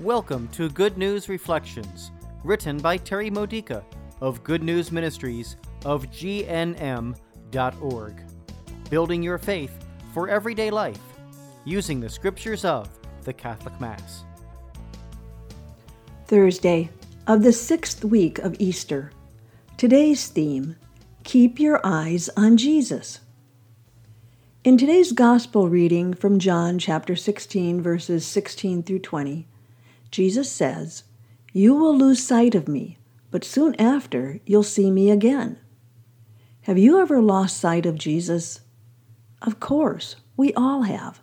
Welcome to Good News Reflections, written by Terry Modica of Good News Ministries of GNM.org. Building your faith for everyday life using the scriptures of the Catholic Mass. Thursday of the sixth week of Easter. Today's theme Keep Your Eyes on Jesus. In today's Gospel reading from John chapter 16, verses 16 through 20, Jesus says, You will lose sight of me, but soon after you'll see me again. Have you ever lost sight of Jesus? Of course, we all have.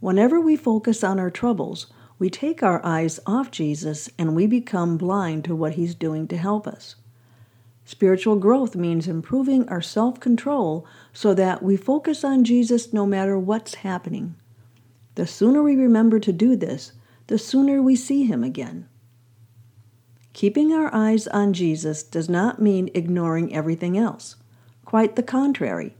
Whenever we focus on our troubles, we take our eyes off Jesus and we become blind to what He's doing to help us. Spiritual growth means improving our self control so that we focus on Jesus no matter what's happening. The sooner we remember to do this, the sooner we see him again. Keeping our eyes on Jesus does not mean ignoring everything else. Quite the contrary.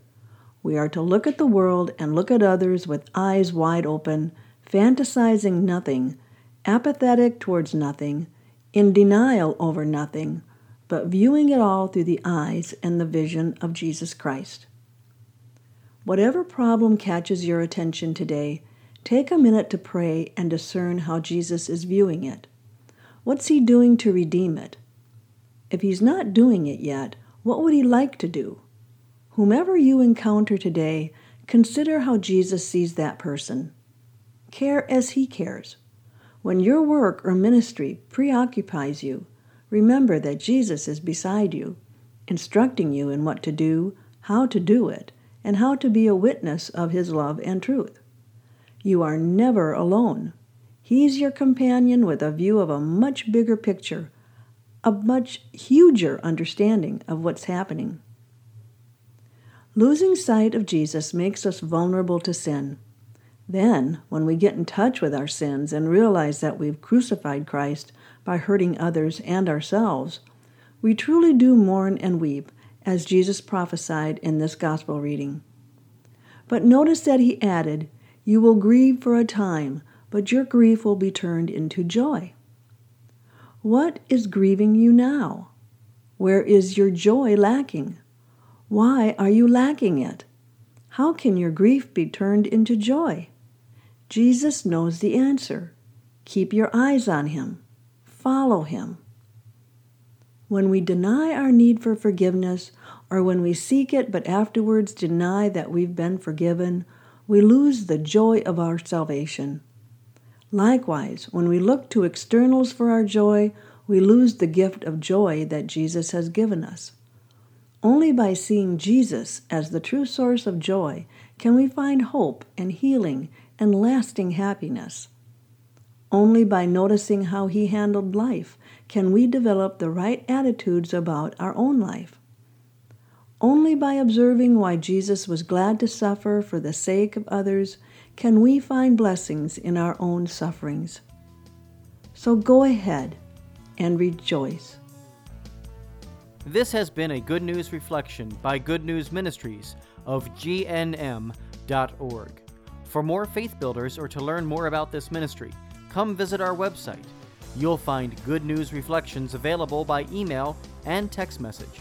We are to look at the world and look at others with eyes wide open, fantasizing nothing, apathetic towards nothing, in denial over nothing, but viewing it all through the eyes and the vision of Jesus Christ. Whatever problem catches your attention today, Take a minute to pray and discern how Jesus is viewing it. What's he doing to redeem it? If he's not doing it yet, what would he like to do? Whomever you encounter today, consider how Jesus sees that person. Care as he cares. When your work or ministry preoccupies you, remember that Jesus is beside you, instructing you in what to do, how to do it, and how to be a witness of his love and truth. You are never alone. He's your companion with a view of a much bigger picture, a much huger understanding of what's happening. Losing sight of Jesus makes us vulnerable to sin. Then, when we get in touch with our sins and realize that we've crucified Christ by hurting others and ourselves, we truly do mourn and weep, as Jesus prophesied in this gospel reading. But notice that he added, you will grieve for a time, but your grief will be turned into joy. What is grieving you now? Where is your joy lacking? Why are you lacking it? How can your grief be turned into joy? Jesus knows the answer. Keep your eyes on him. Follow him. When we deny our need for forgiveness, or when we seek it but afterwards deny that we've been forgiven, we lose the joy of our salvation. Likewise, when we look to externals for our joy, we lose the gift of joy that Jesus has given us. Only by seeing Jesus as the true source of joy can we find hope and healing and lasting happiness. Only by noticing how he handled life can we develop the right attitudes about our own life. Only by observing why Jesus was glad to suffer for the sake of others can we find blessings in our own sufferings. So go ahead and rejoice. This has been a Good News Reflection by Good News Ministries of GNM.org. For more faith builders or to learn more about this ministry, come visit our website. You'll find Good News Reflections available by email and text message